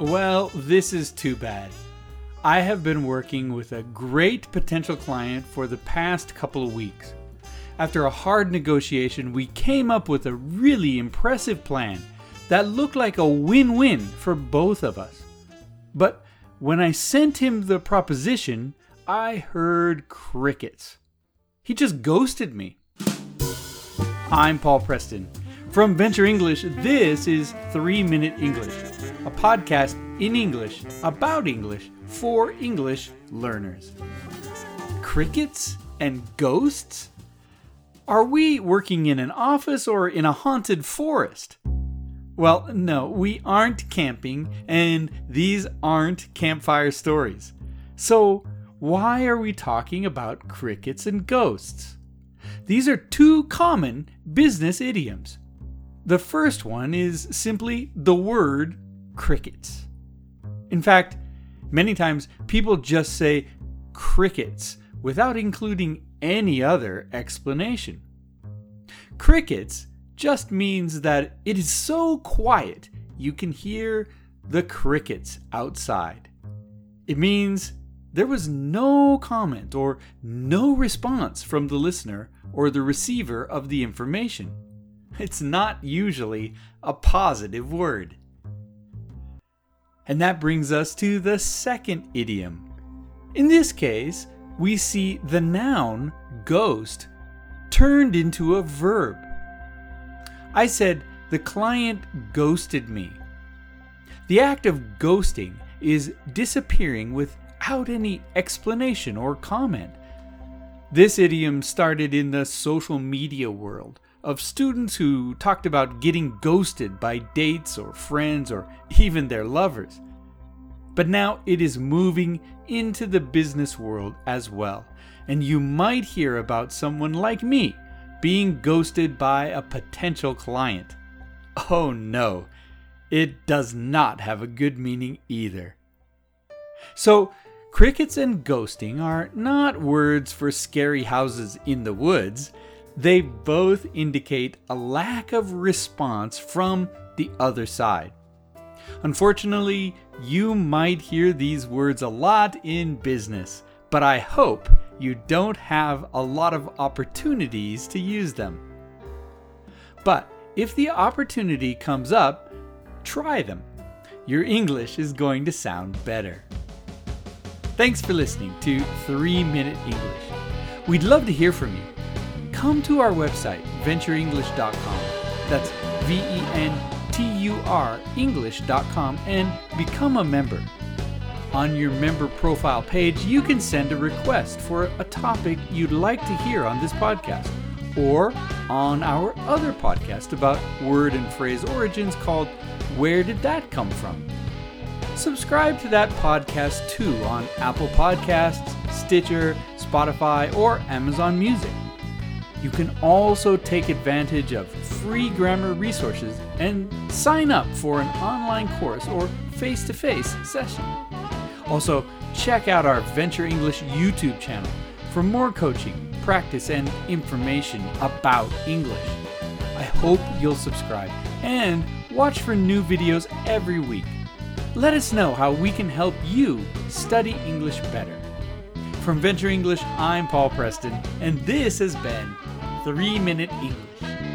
Well, this is too bad. I have been working with a great potential client for the past couple of weeks. After a hard negotiation, we came up with a really impressive plan that looked like a win win for both of us. But when I sent him the proposition, I heard crickets. He just ghosted me. I'm Paul Preston. From Venture English, this is 3 Minute English, a podcast in English about English for English learners. Crickets and ghosts? Are we working in an office or in a haunted forest? Well, no, we aren't camping, and these aren't campfire stories. So, why are we talking about crickets and ghosts? These are two common business idioms. The first one is simply the word crickets. In fact, many times people just say crickets without including any other explanation. Crickets just means that it is so quiet you can hear the crickets outside. It means there was no comment or no response from the listener or the receiver of the information. It's not usually a positive word. And that brings us to the second idiom. In this case, we see the noun ghost turned into a verb. I said, the client ghosted me. The act of ghosting is disappearing without any explanation or comment. This idiom started in the social media world of students who talked about getting ghosted by dates or friends or even their lovers. But now it is moving into the business world as well, and you might hear about someone like me being ghosted by a potential client. Oh no, it does not have a good meaning either. So, crickets and ghosting are not words for scary houses in the woods. They both indicate a lack of response from the other side. Unfortunately, you might hear these words a lot in business, but I hope you don't have a lot of opportunities to use them. But if the opportunity comes up, try them. Your English is going to sound better. Thanks for listening to 3 Minute English. We'd love to hear from you. Come to our website, ventureenglish.com. That's V E N T U R English.com and become a member. On your member profile page, you can send a request for a topic you'd like to hear on this podcast or on our other podcast about word and phrase origins called Where Did That Come From? Subscribe to that podcast too on Apple Podcasts, Stitcher, Spotify, or Amazon Music. You can also take advantage of free grammar resources and sign up for an online course or face to face session. Also, check out our Venture English YouTube channel for more coaching, practice, and information about English. I hope you'll subscribe and watch for new videos every week. Let us know how we can help you study English better. From Venture English, I'm Paul Preston, and this has been 3 Minute English.